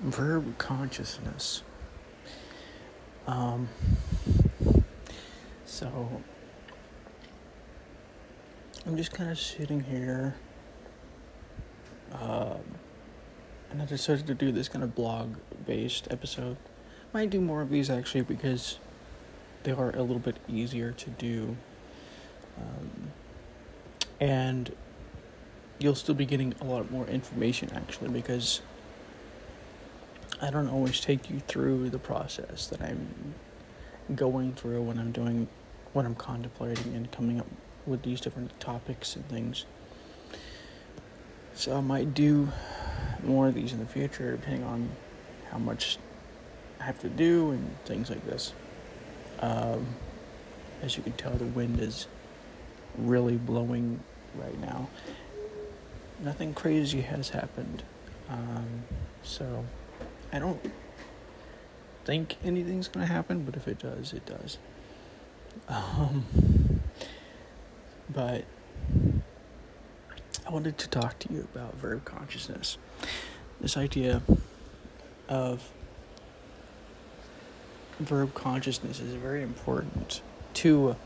verb consciousness. Um, so I'm just kind of sitting here, um, and I decided to do this kind of blog-based episode. Might do more of these actually because they are a little bit easier to do, um, and you'll still be getting a lot more information actually because I don't always take you through the process that I'm going through when I'm doing when I'm contemplating and coming up with these different topics and things. So I might do more of these in the future depending on how much I have to do and things like this. Um, as you can tell, the wind is really blowing right now. Nothing crazy has happened. Um, so I don't think anything's gonna happen, but if it does, it does. Um, but I wanted to talk to you about verb consciousness. This idea of verb consciousness is very important to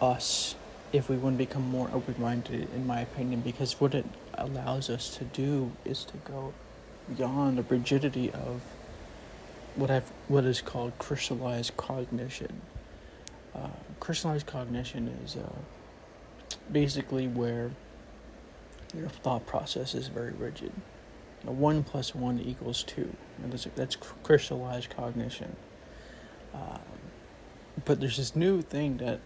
us if we want to become more open minded, in my opinion, because what it allows us to do is to go beyond the rigidity of what I've what is called crystallized cognition. Uh, crystallized cognition is uh, basically where your thought process is very rigid. One plus one equals two, that's, that's crystallized cognition. Um, but there's this new thing that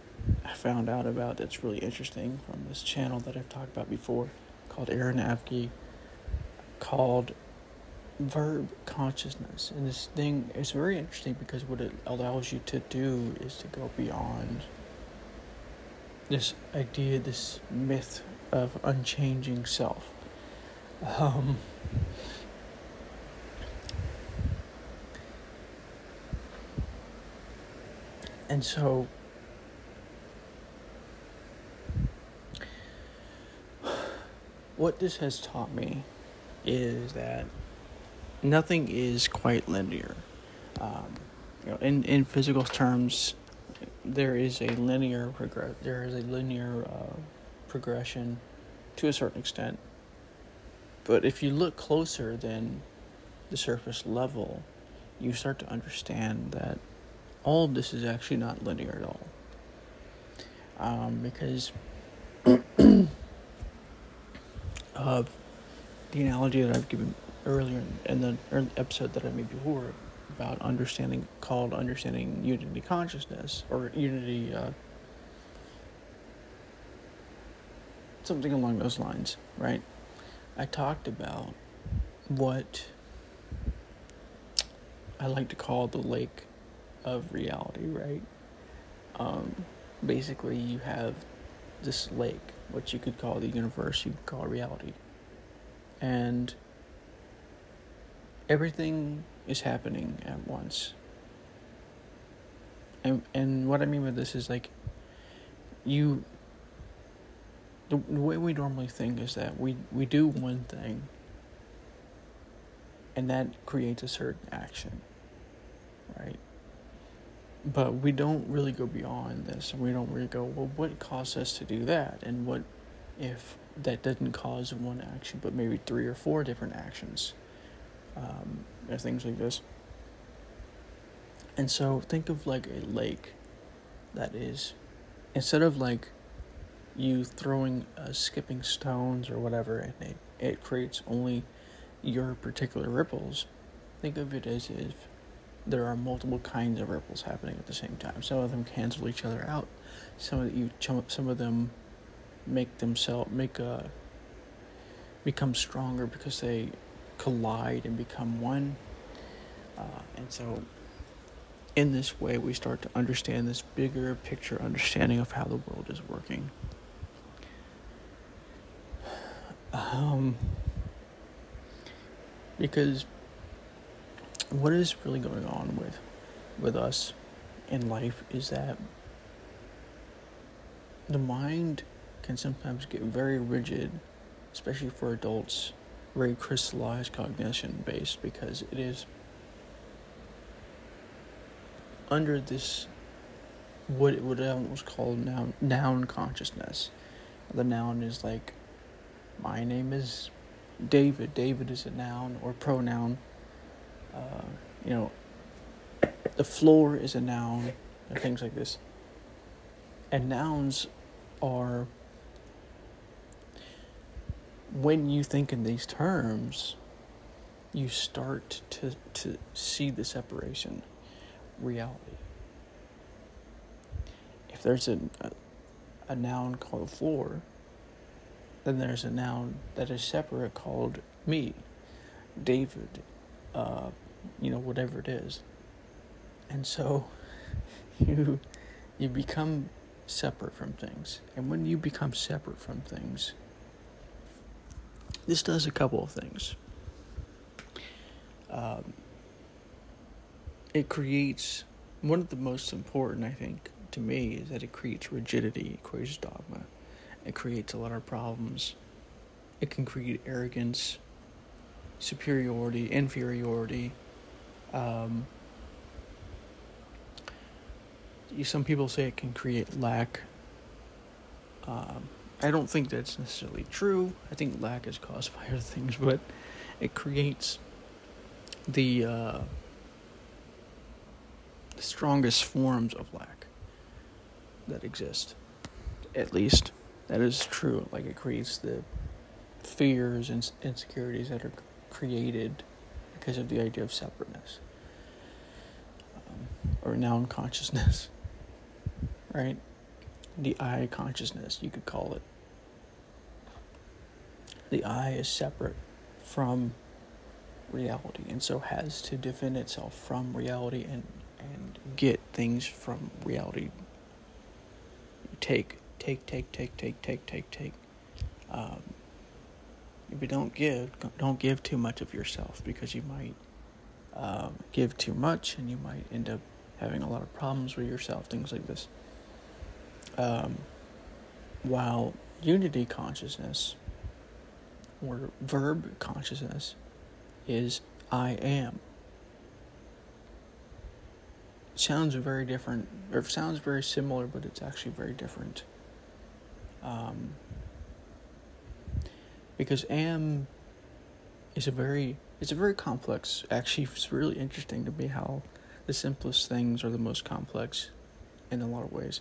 I found out about that's really interesting from this channel that I've talked about before, called Aaron Abke, called verb consciousness. And this thing is very interesting because what it allows you to do is to go beyond this idea, this myth of unchanging self. Um, and so what this has taught me is that nothing is quite linear. Um, you know, in in physical terms, there is a linear progress. There is a linear uh, progression to a certain extent. But if you look closer than the surface level, you start to understand that all of this is actually not linear at all. Um, because of the analogy that I've given earlier in the episode that I made before about understanding called understanding unity consciousness or unity uh, something along those lines right? I talked about what i like to call the lake of reality right? Um, basically you have this lake what you could call the universe you could call reality. And everything is happening at once. And and what I mean by this is like you the, the way we normally think is that we we do one thing and that creates a certain action. Right? But we don't really go beyond this and we don't really go, well what caused us to do that and what if that didn't cause one action but maybe three or four different actions um, or things like this. And so think of like a lake that is, instead of like you throwing uh, skipping stones or whatever, and it, it creates only your particular ripples, think of it as if there are multiple kinds of ripples happening at the same time. Some of them cancel each other out. Some of you, some of them make themselves make a uh, become stronger because they collide and become one. Uh, and so, in this way, we start to understand this bigger picture understanding of how the world is working. Um, because what is really going on with with us in life is that the mind can sometimes get very rigid, especially for adults very crystallized cognition based because it is under this what what was called noun noun consciousness. The noun is like my name is David. David is a noun or pronoun. Uh, you know, the floor is a noun, and things like this. And nouns are when you think in these terms, you start to, to see the separation reality. If there's a, a, noun called floor, then there's a noun that is separate called me, David, uh, you know, whatever it is. And so you you become separate from things. And when you become separate from things, this does a couple of things. Um, it creates one of the most important, I think, to me, is that it creates rigidity, it creates dogma, it creates a lot of problems. It can create arrogance, superiority, inferiority. Um, some people say it can create lack. Um, I don't think that's necessarily true. I think lack is caused by other things, but it creates the, uh, strongest forms of lack that exist. At least that is true. Like it creates the fears and insecurities that are created because of the idea of separateness um, or noun consciousness, right? The I consciousness, you could call it. The I is separate from reality and so has to defend itself from reality and, and get things from reality. Take, take, take, take, take, take, take, take. Um, if you don't give, don't give too much of yourself because you might um, give too much and you might end up having a lot of problems with yourself, things like this. Um, while unity consciousness or verb consciousness is I am. It sounds very different, or sounds very similar, but it's actually very different. Um, because am is a very it's a very complex actually it's really interesting to me how the simplest things are the most complex in a lot of ways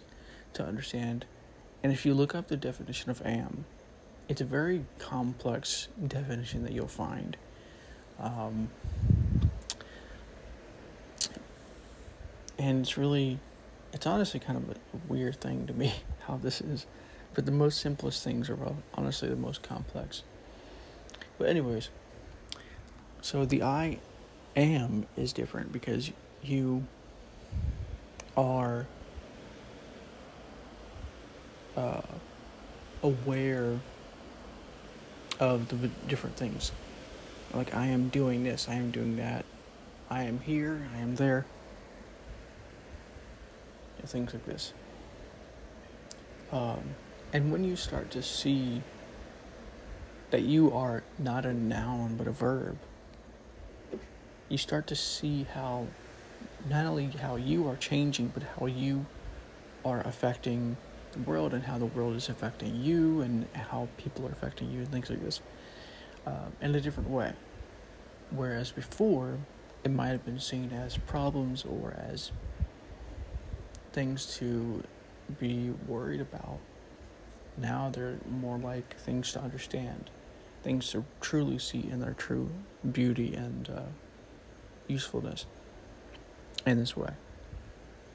to understand. And if you look up the definition of am, it's a very complex definition that you'll find. Um, and it's really, it's honestly kind of a weird thing to me how this is. But the most simplest things are honestly the most complex. But, anyways, so the I am is different because you are uh, aware of the different things. Like, I am doing this, I am doing that, I am here, I am there. Things like this. Um, and when you start to see that you are not a noun but a verb, you start to see how not only how you are changing, but how you are affecting the world and how the world is affecting you and how people are affecting you and things like this uh, in a different way. Whereas before, it might have been seen as problems or as things to be worried about. Now they're more like things to understand, things to truly see in their true beauty and uh, usefulness in this way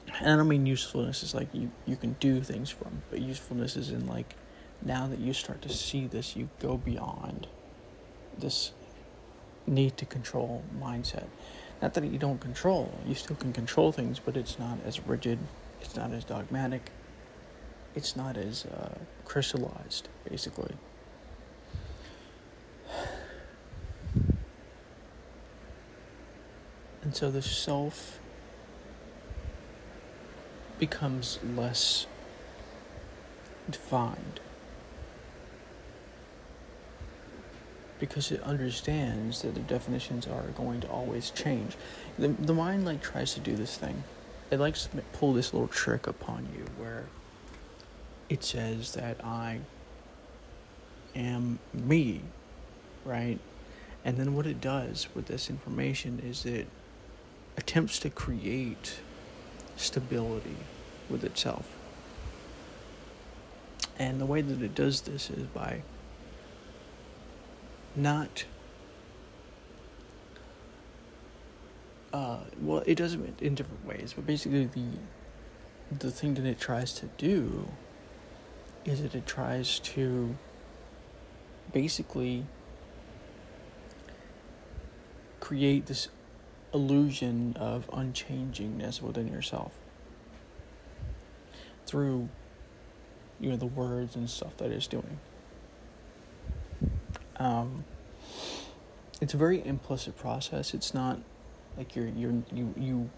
and I don't mean usefulness is like you, you can do things from, but usefulness is in like now that you start to see this, you go beyond this need to control mindset. Not that you don't control, you still can control things, but it's not as rigid, it's not as dogmatic, it's not as uh, crystallized, basically. And so the self becomes less defined. because it understands that the definitions are going to always change. The, the mind like tries to do this thing. It likes to pull this little trick upon you where it says that I am me, right? And then what it does with this information is it attempts to create stability with itself. And the way that it does this is by not uh, well it does it in different ways but basically the the thing that it tries to do is that it tries to basically create this illusion of unchangingness within yourself through you know the words and stuff that it's doing. Um, it's a very implicit process. It's not like you're you're you you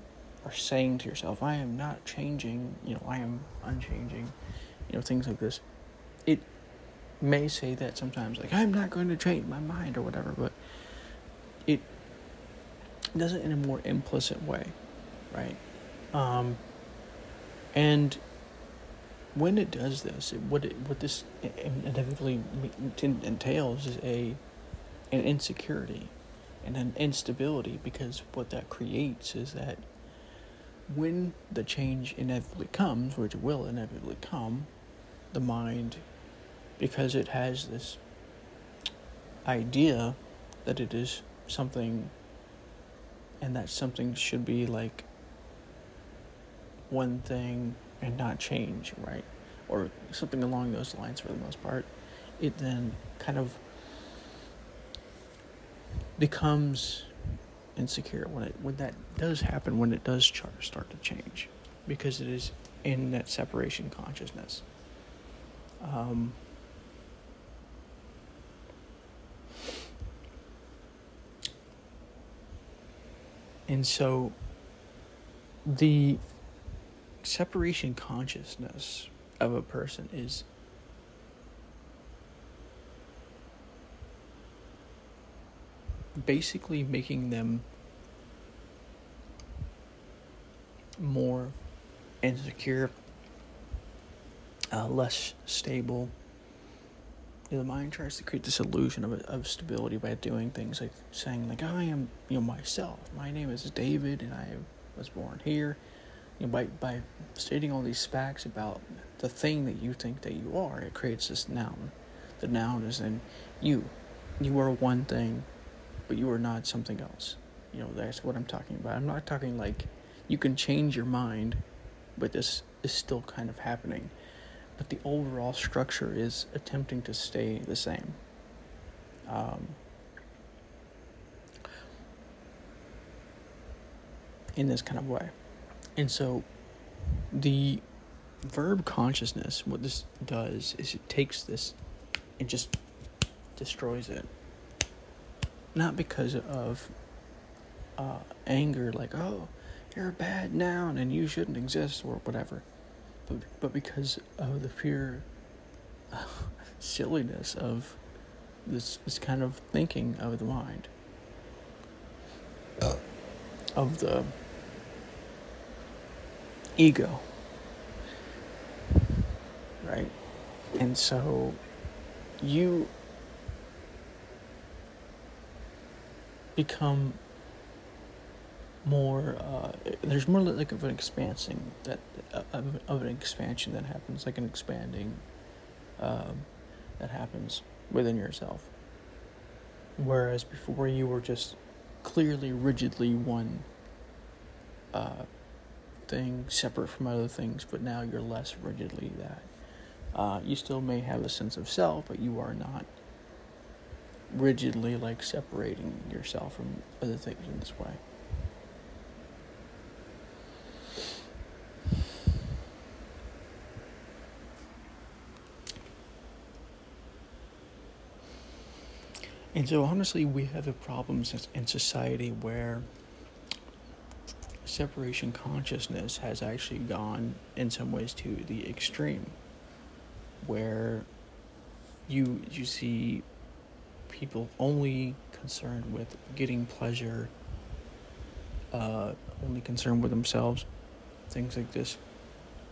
are saying to yourself i am not changing you know i am unchanging you know things like this. It may say that sometimes like i'm not going to change my mind or whatever but it does it in a more implicit way right? Um, and when it does this it, what it what this inevitably entails is a an insecurity and an instability because what that creates is that when the change inevitably comes which will inevitably come the mind because it has this idea that it is something and that something should be like one thing and not change, right? Or something along those lines for the most part. It then kind of becomes insecure when it when that does happen when it does start to change because it is in that separation consciousness um, and so the separation consciousness of a person is basically making them more insecure uh, less stable. the mind tries to create this illusion of, of stability by doing things like saying like I am you know myself. My name is David and I was born here. You know, by by stating all these facts about the thing that you think that you are, it creates this noun. The noun is in you. You are one thing, but you are not something else. You know, that's what I'm talking about. I'm not talking like you can change your mind, but this is still kind of happening but the overall structure is attempting to stay the same. Um, in this kind of way. And so the verb consciousness, what this does is it takes this and just destroys it. Not because of uh, anger, like, oh, you're a bad noun and you shouldn't exist or whatever but, but because of the pure uh, silliness of this, this kind of thinking of the mind, uh. of the ego, right? And so you become more uh, there's more like of an expansing that uh, of, of an expansion that happens like an expanding um, that happens within yourself whereas before you were just clearly rigidly one uh, thing separate from other things but now you're less rigidly that. Uh, you still may have a sense of self but you are not rigidly like separating yourself from other things in this way. And so, honestly, we have a problem in society where separation consciousness has actually gone, in some ways, to the extreme, where you you see people only concerned with getting pleasure, uh, only concerned with themselves, things like this,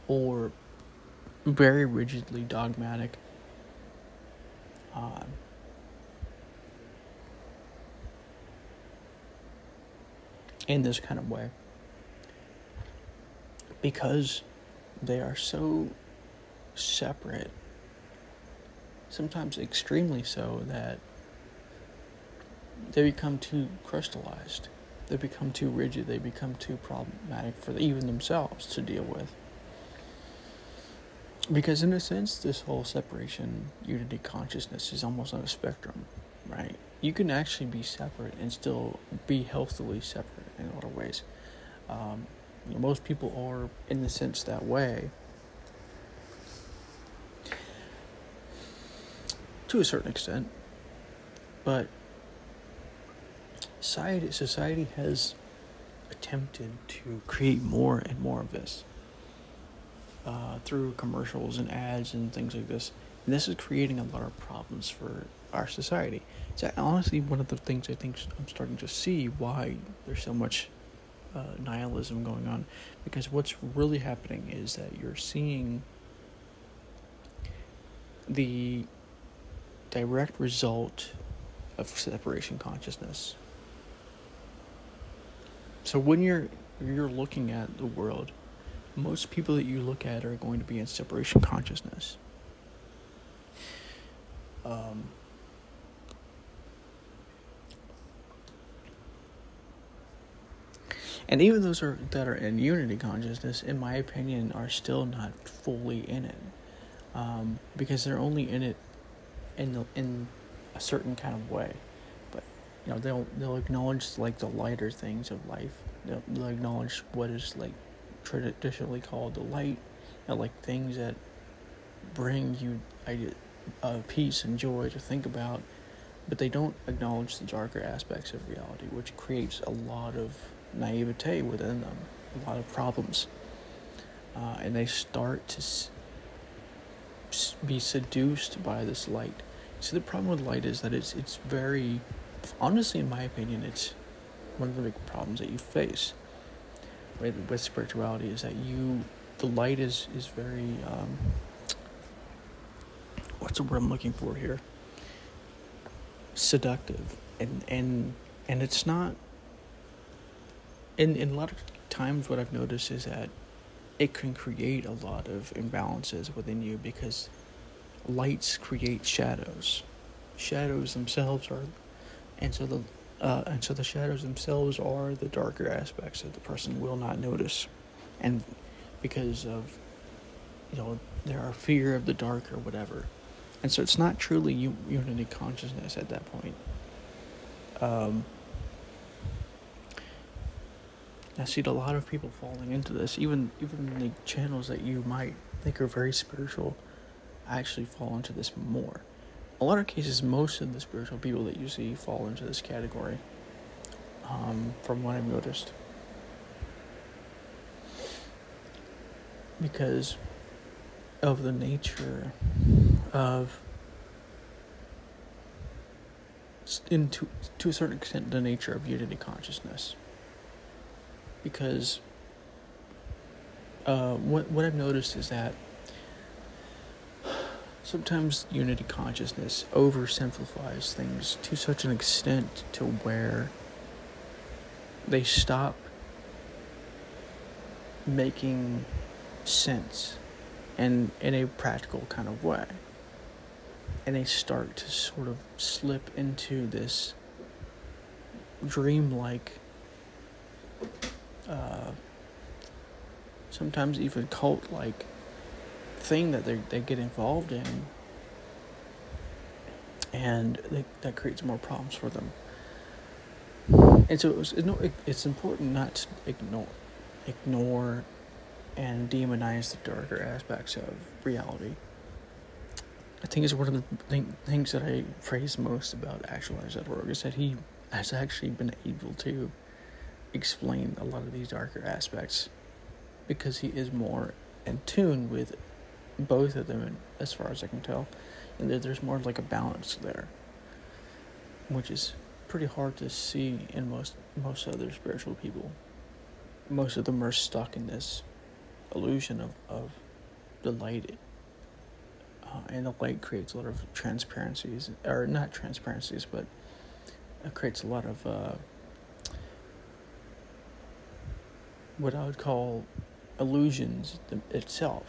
or very rigidly dogmatic. Uh, in this kind of way because they are so separate, sometimes extremely so, that they become too crystallized. They become too rigid. They become too problematic for even themselves to deal with. Because, in a sense, this whole separation unity consciousness is almost on a spectrum, right? You can actually be separate and still be healthily separate in a lot of ways. Um, most people are, in the sense, that way. To a certain extent. But society, society has attempted to create more and more of this uh, through commercials and ads and things like this. And this is creating a lot of problems for our society. It's honestly one of the things I think I'm starting to see why there's so much uh, nihilism going on because what's really happening is that you're seeing the direct result of separation consciousness. So when you're you're looking at the world, most people that you look at are going to be in separation consciousness. Um, And even those are, that are in unity consciousness, in my opinion, are still not fully in it, um, because they're only in it in the, in a certain kind of way. But you know, they'll they'll acknowledge like the lighter things of life. They'll, they'll acknowledge what is like traditionally called the light, and like things that bring you uh, peace and joy to think about. But they don't acknowledge the darker aspects of reality, which creates a lot of naivete within them, a lot of problems. Uh, and they start to s- be seduced by this light. See, the problem with light is that it's it's very, honestly, in my opinion, it's one of the big problems that you face with, with spirituality is that you, the light is is very, um, what's the word I'm looking for here? Seductive, and and and it's not in in a lot of times what I've noticed is that it can create a lot of imbalances within you because lights create shadows. Shadows themselves are, and so the uh, and so the shadows themselves are the darker aspects that the person will not notice, and because of you know there are fear of the dark or whatever, and so it's not truly unity consciousness at that point. Um, I see a lot of people falling into this. Even even the channels that you might think are very spiritual actually fall into this more. A lot of cases, most of the spiritual people that you see fall into this category. Um, from what I've noticed, because of the nature of into to a certain extent the nature of unity consciousness because uh, what what I've noticed is that sometimes unity consciousness oversimplifies things to such an extent to where they stop making sense and in a practical kind of way. And they start to sort of slip into this dreamlike uh, sometimes even cult like thing that they they get involved in, and they, that creates more problems for them. And so it was, it, it's important not to ignore ignore and demonize the darker aspects of reality. I think it's one of the th- things that I praise most about Actualize.org is that he has actually been able to explain a lot of these darker aspects because he is more in tune with both of them as far as I can tell and there's more like a balance there which is pretty hard to see in most most other spiritual people. Most of them are stuck in this illusion of, of the light uh, and the light creates a lot of transparencies or not transparencies but it creates a lot of uh, what I would call illusions itself.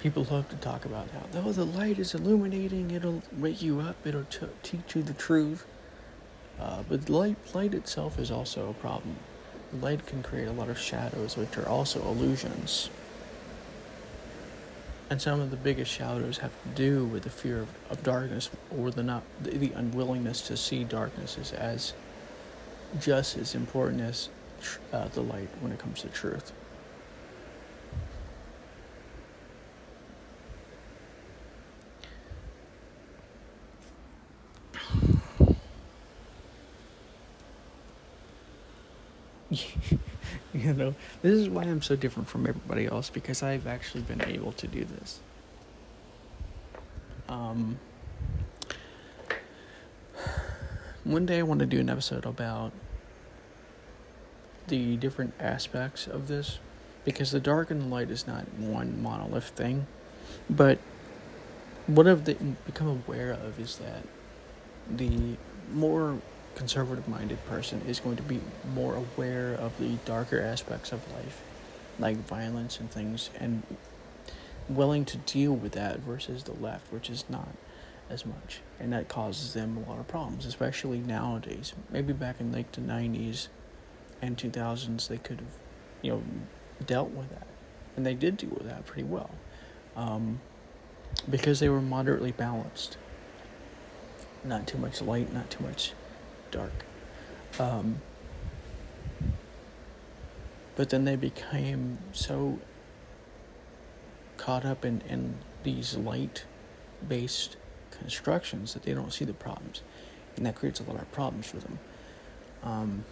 People love to talk about how, oh, the light is illuminating, it'll wake you up, it'll t- teach you the truth. Uh, but light, light itself is also a problem. Light can create a lot of shadows, which are also illusions. And some of the biggest shadows have to do with the fear of, of darkness or the not the, the unwillingness to see darkness as, as just as important as uh, the light when it comes to truth. you know, this is why I'm so different from everybody else because I've actually been able to do this. Um, one day I want to do an episode about the different aspects of this because the dark and the light is not one monolith thing. But what I've become aware of is that the more conservative minded person is going to be more aware of the darker aspects of life, like violence and things, and willing to deal with that versus the left, which is not as much. And that causes them a lot of problems, especially nowadays. Maybe back in like the 90s and 2000s, they could have, you know, dealt with that. And they did deal with that pretty well. Um, because they were moderately balanced. Not too much light, not too much dark. Um, but then they became so caught up in, in these light based constructions that they don't see the problems. And that creates a lot of problems for them. Um,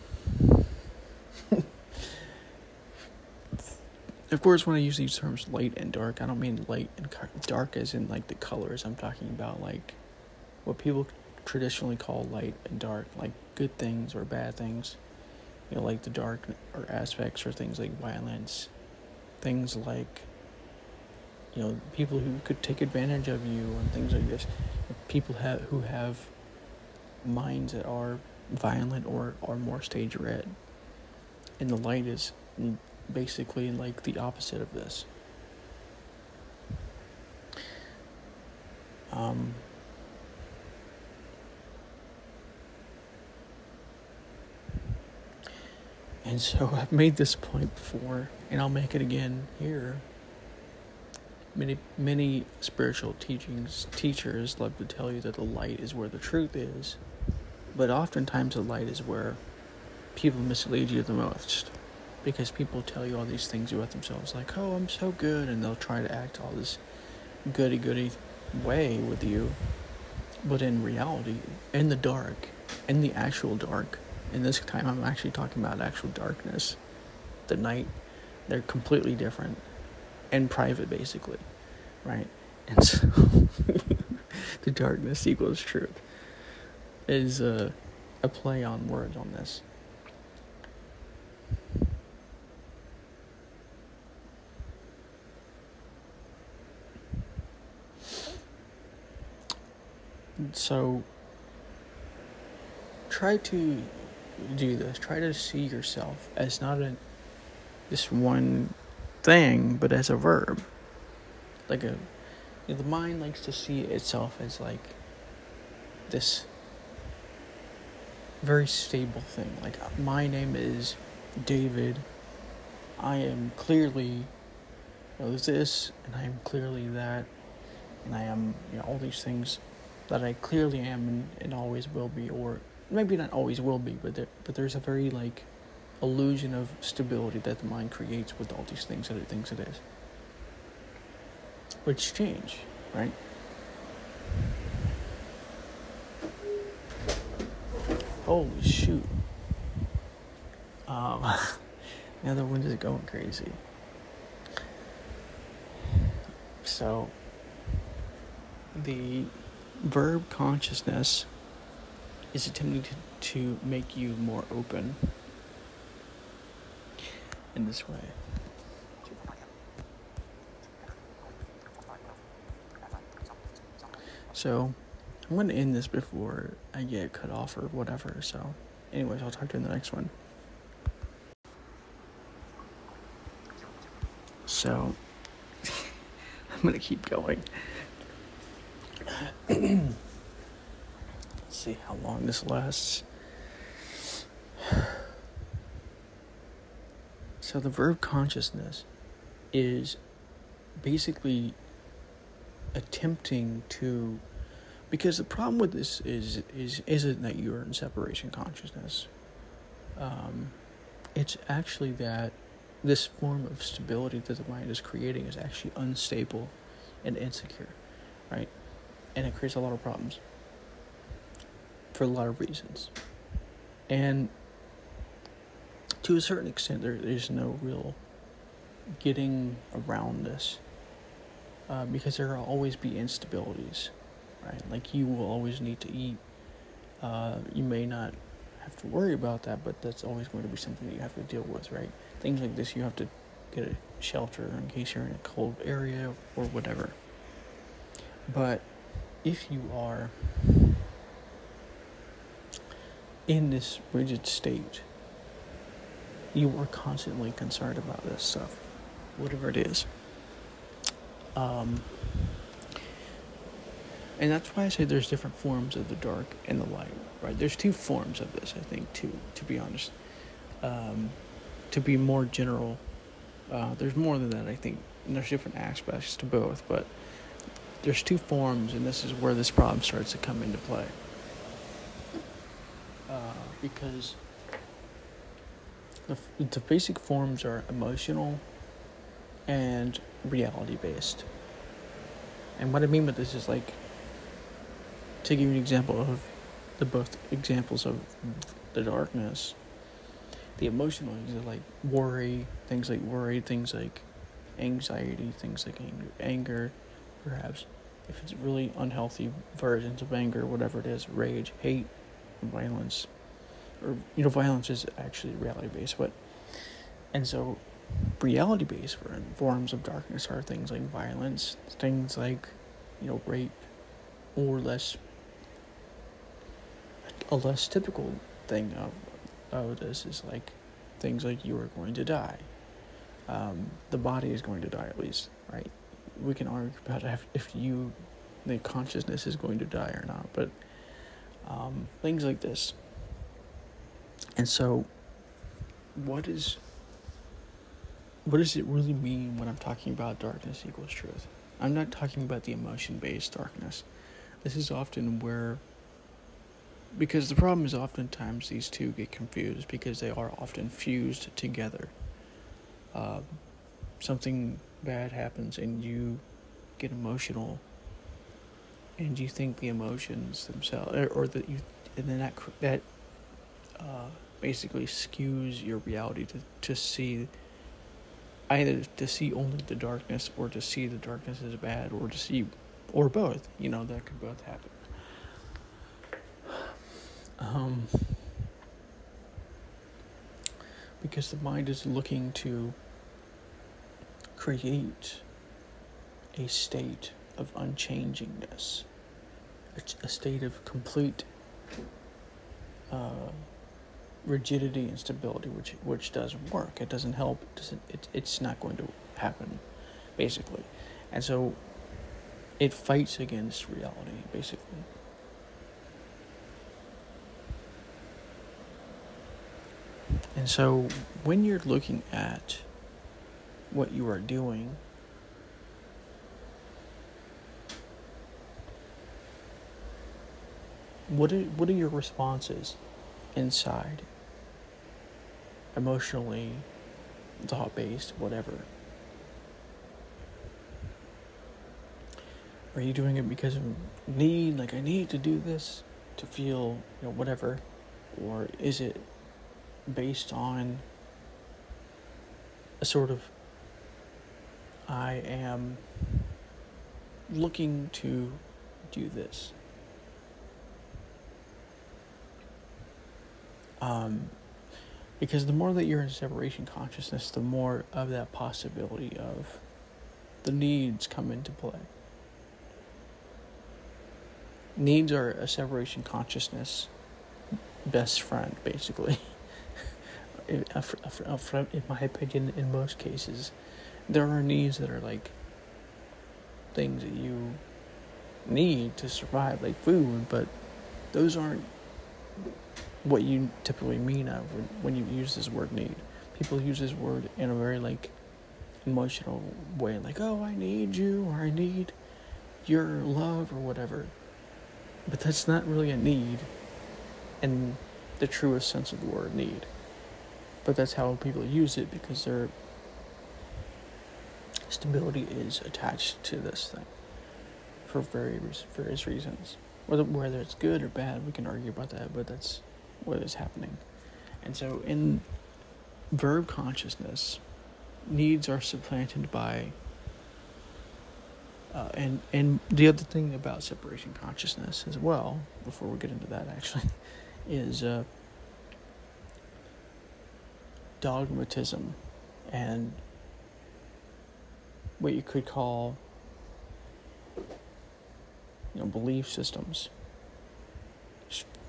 of course, when I use these terms light and dark, I don't mean light and dark as in like the colors. I'm talking about like what people traditionally call light and dark, like good things or bad things. You know, like the dark or aspects or things like violence, things like you know people who could take advantage of you and things like this people have who have minds that are violent or are more stage red. And the light is basically like the opposite of this. Um, and so I've made this point before, and I'll make it again here many many spiritual teachings teachers love to tell you that the light is where the truth is but oftentimes the light is where people mislead you the most because people tell you all these things about themselves like oh i'm so good and they'll try to act all this goody goody way with you. But in reality in the dark in the actual dark in this time i'm actually talking about actual darkness. The night they're completely different and private basically right? And so the darkness equals truth is a, a play on words on this. So try to do this. Try to see yourself as not a this one thing, but as a verb. Like a, the mind likes to see itself as like this very stable thing. Like my name is David. I am clearly you know, this, and I am clearly that, and I am you know all these things that I clearly am and, and always will be, or maybe not always will be, but there, but there's a very like illusion of stability that the mind creates with all these things that it thinks it is. Which change, right? Holy shoot. Um, now the one is going crazy. So, the verb consciousness is attempting to, to make you more open in this way. So, I'm going to end this before I get cut off or whatever. So, anyways, I'll talk to you in the next one. So, I'm going to keep going. See how long this lasts. So, the verb consciousness is basically attempting to because the problem with this is is isn't that you're in separation consciousness. Um, it's actually that this form of stability that the mind is creating is actually unstable and insecure right? And it creates a lot of problems for a lot of reasons. And to a certain extent there, there is no real getting around this uh, because there will always be instabilities right? Like you will always need to eat. Uh, you may not have to worry about that, but that's always going to be something that you have to deal with, right? Things like this, you have to get a shelter in case you're in a cold area or whatever. But if you are in this rigid state, you are constantly concerned about this stuff, whatever it is. Um, and that's why I say there's different forms of the dark and the light, right? There's two forms of this, I think, too, to be honest. Um, to be more general, uh, there's more than that, I think. And there's different aspects to both, but there's two forms, and this is where this problem starts to come into play. Uh, because the, the basic forms are emotional and reality based. And what I mean by this is like to give you an example of the both examples of the darkness, the emotional are like worry, things like worry, things like anxiety, things like anger, perhaps if it's really unhealthy versions of anger, whatever it is, rage, hate, violence, or you know, violence is actually reality based, but and so reality based forms of darkness are things like violence, things like you know, rape, or less a less typical thing of of this is like things like you are going to die. Um, the body is going to die at least, right? We can argue about if, if you, the consciousness is going to die or not, but um, things like this. And so, what is what does it really mean when I'm talking about darkness equals truth? I'm not talking about the emotion based darkness. This is often where because the problem is oftentimes these two get confused because they are often fused together. Uh, something bad happens and you get emotional and you think the emotions themselves or, or that you and then that that uh, basically skews your reality to, to see either to see only the darkness or to see the darkness as bad or to see or both you know that could both happen. Um, because the mind is looking to create a state of unchangingness, a state of complete uh, rigidity and stability, which which doesn't work. It doesn't help. It doesn't. It, it's not going to happen, basically, and so it fights against reality, basically. And so when you're looking at what you are doing, what are, what are your responses inside? Emotionally, thought based, whatever. Are you doing it because of need, like I need to do this to feel, you know, whatever? Or is it based on a sort of I am looking to do this. Um, because the more that you're in separation consciousness, the more of that possibility of the needs come into play. Needs are a separation consciousness best friend, basically. in my opinion, in most cases, there are needs that are like things that you need to survive, like food, but those aren't what you typically mean of when, you use this word need. People use this word in a very like emotional way, like, oh, I need you, or I need your love, or whatever. But that's not really a need in the truest sense of the word need. But that's how people use it because their stability is attached to this thing for various various reasons. Whether whether it's good or bad, we can argue about that, but that's what is happening. And so in verb consciousness, needs are supplanted by uh, and and the other thing about separation consciousness as well, before we get into that actually, is uh, dogmatism and what you could call you know belief systems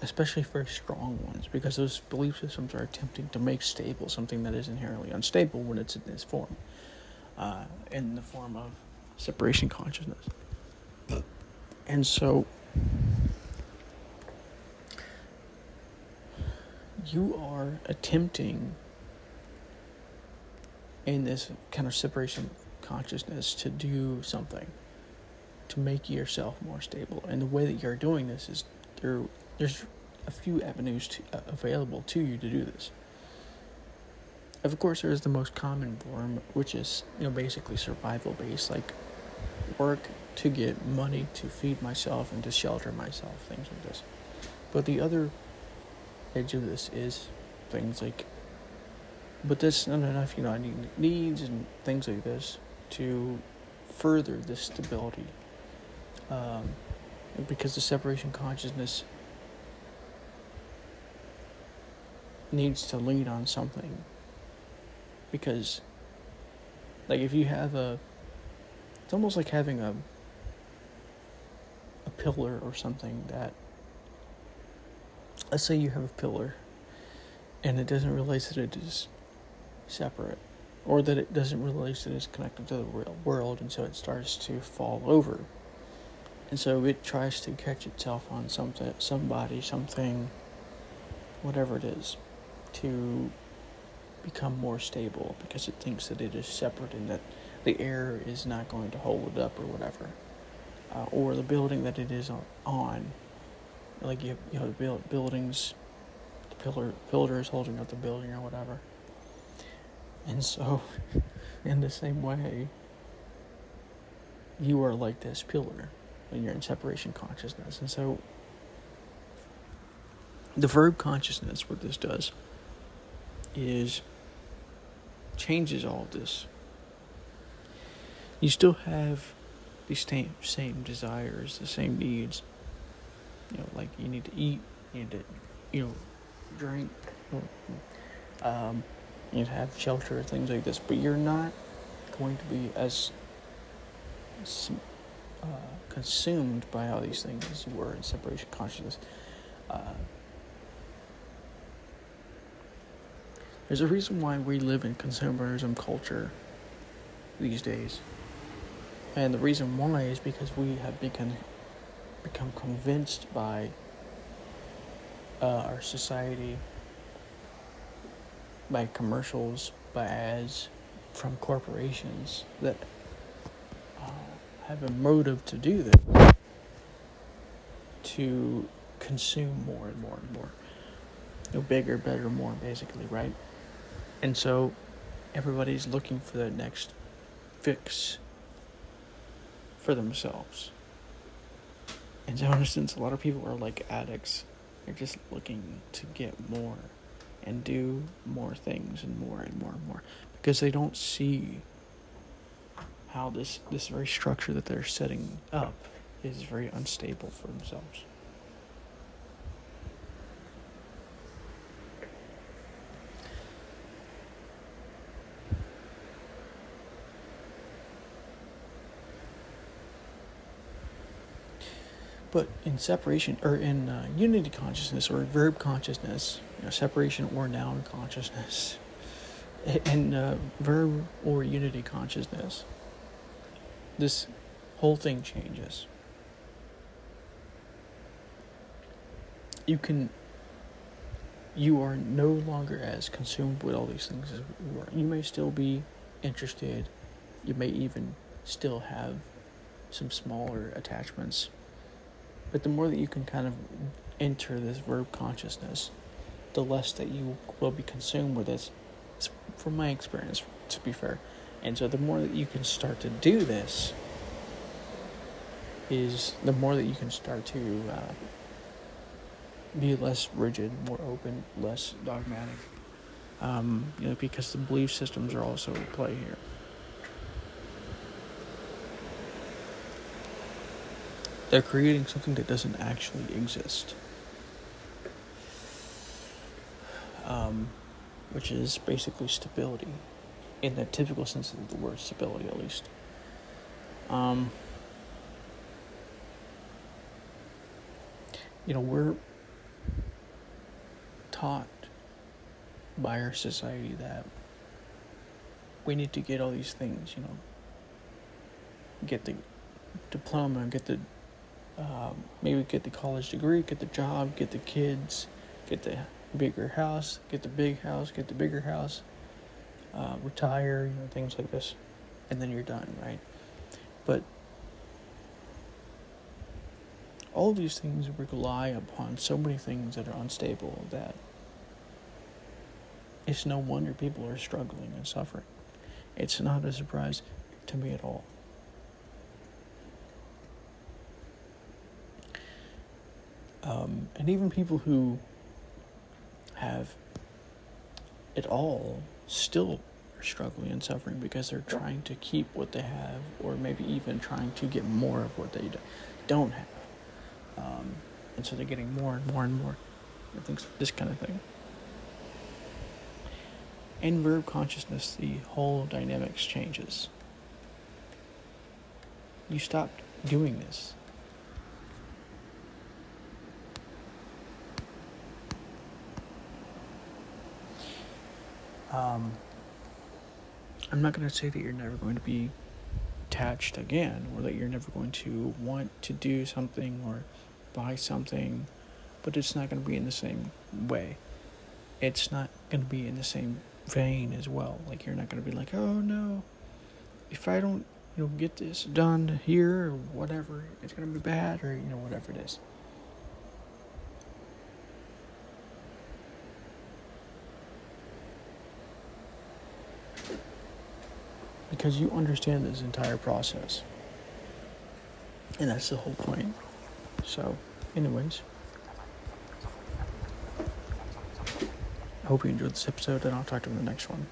especially for strong ones because those belief systems are attempting to make stable something that is inherently unstable when it's in this form uh, in the form of separation consciousness and so you are attempting in this kind of separation consciousness to do something to make yourself more stable. And the way that you're doing this is there. There's a few avenues to, uh, available to you to do this. Of course, there's the most common form, which is you know basically survival based, like work to get money to feed myself and to shelter myself, things like this. But the other edge of this is things like but that's not enough, you know, I need needs and things like this to further this stability. Um, because the separation consciousness needs to lean on something. Because, like, if you have a, it's almost like having a, a pillar or something that, let's say you have a pillar and it doesn't realize that it is separate, or that it doesn't realize that it's connected to the real world, and so it starts to fall over. And so it tries to catch itself on something, somebody, something, whatever it is, to become more stable because it thinks that it is separate and that the air is not going to hold it up or whatever. Uh, or the building that it is on. Like you, you know, build, buildings, the pillar, pillar is holding up the building or whatever. And so, in the same way, you are like this pillar when you're in separation consciousness. And so, the verb consciousness, what this does, is changes all this. You still have these same same desires, the same needs. You know, like you need to eat, you need to, you know, drink. Um, you have shelter, things like this, but you're not going to be as uh, consumed by all these things as you were in separation consciousness. Uh, there's a reason why we live in consumerism culture these days. And the reason why is because we have become become convinced by uh, our society by commercials, by ads from corporations that uh, have a motive to do this to consume more and more and more. Know, bigger, better, more, basically, right? And so everybody's looking for the next fix for themselves. And so, in a sense, a lot of people are like addicts. They're just looking to get more and do more things and more and more and more because they don't see how this this very structure that they're setting up is very unstable for themselves. But in separation, or in uh, unity consciousness, or verb consciousness, you know, separation or noun consciousness, in uh, verb or unity consciousness, this whole thing changes. You can. You are no longer as consumed with all these things as you were. You may still be interested. You may even still have some smaller attachments but the more that you can kind of enter this verb consciousness, the less that you will be consumed with this, from my experience, to be fair. And so the more that you can start to do this, is the more that you can start to uh, be less rigid, more open, less dogmatic. Um, you know, because the belief systems are also at play here. They're creating something that doesn't actually exist. Um, which is basically stability, in the typical sense of the word stability, at least. Um, you know, we're taught by our society that we need to get all these things, you know, get the diploma, get the um, maybe get the college degree, get the job, get the kids, get the bigger house, get the big house, get the bigger house, uh, retire, you know, things like this, and then you're done, right? But all of these things rely upon so many things that are unstable that it's no wonder people are struggling and suffering. It's not a surprise to me at all. Um, and even people who have it all still are struggling and suffering because they're trying to keep what they have, or maybe even trying to get more of what they don't have. Um, and so they're getting more and more and more. I think this kind of thing. In verb consciousness, the whole dynamics changes. You stop doing this. Um, I'm not going to say that you're never going to be attached again or that you're never going to want to do something or buy something, but it's not going to be in the same way. It's not going to be in the same vein as well. Like, you're not going to be like, oh no, if I don't, you know, get this done here or whatever, it's going to be bad or, you know, whatever it is. Because you understand this entire process. And that's the whole point. So, anyways, I hope you enjoyed this episode, and I'll talk to you in the next one.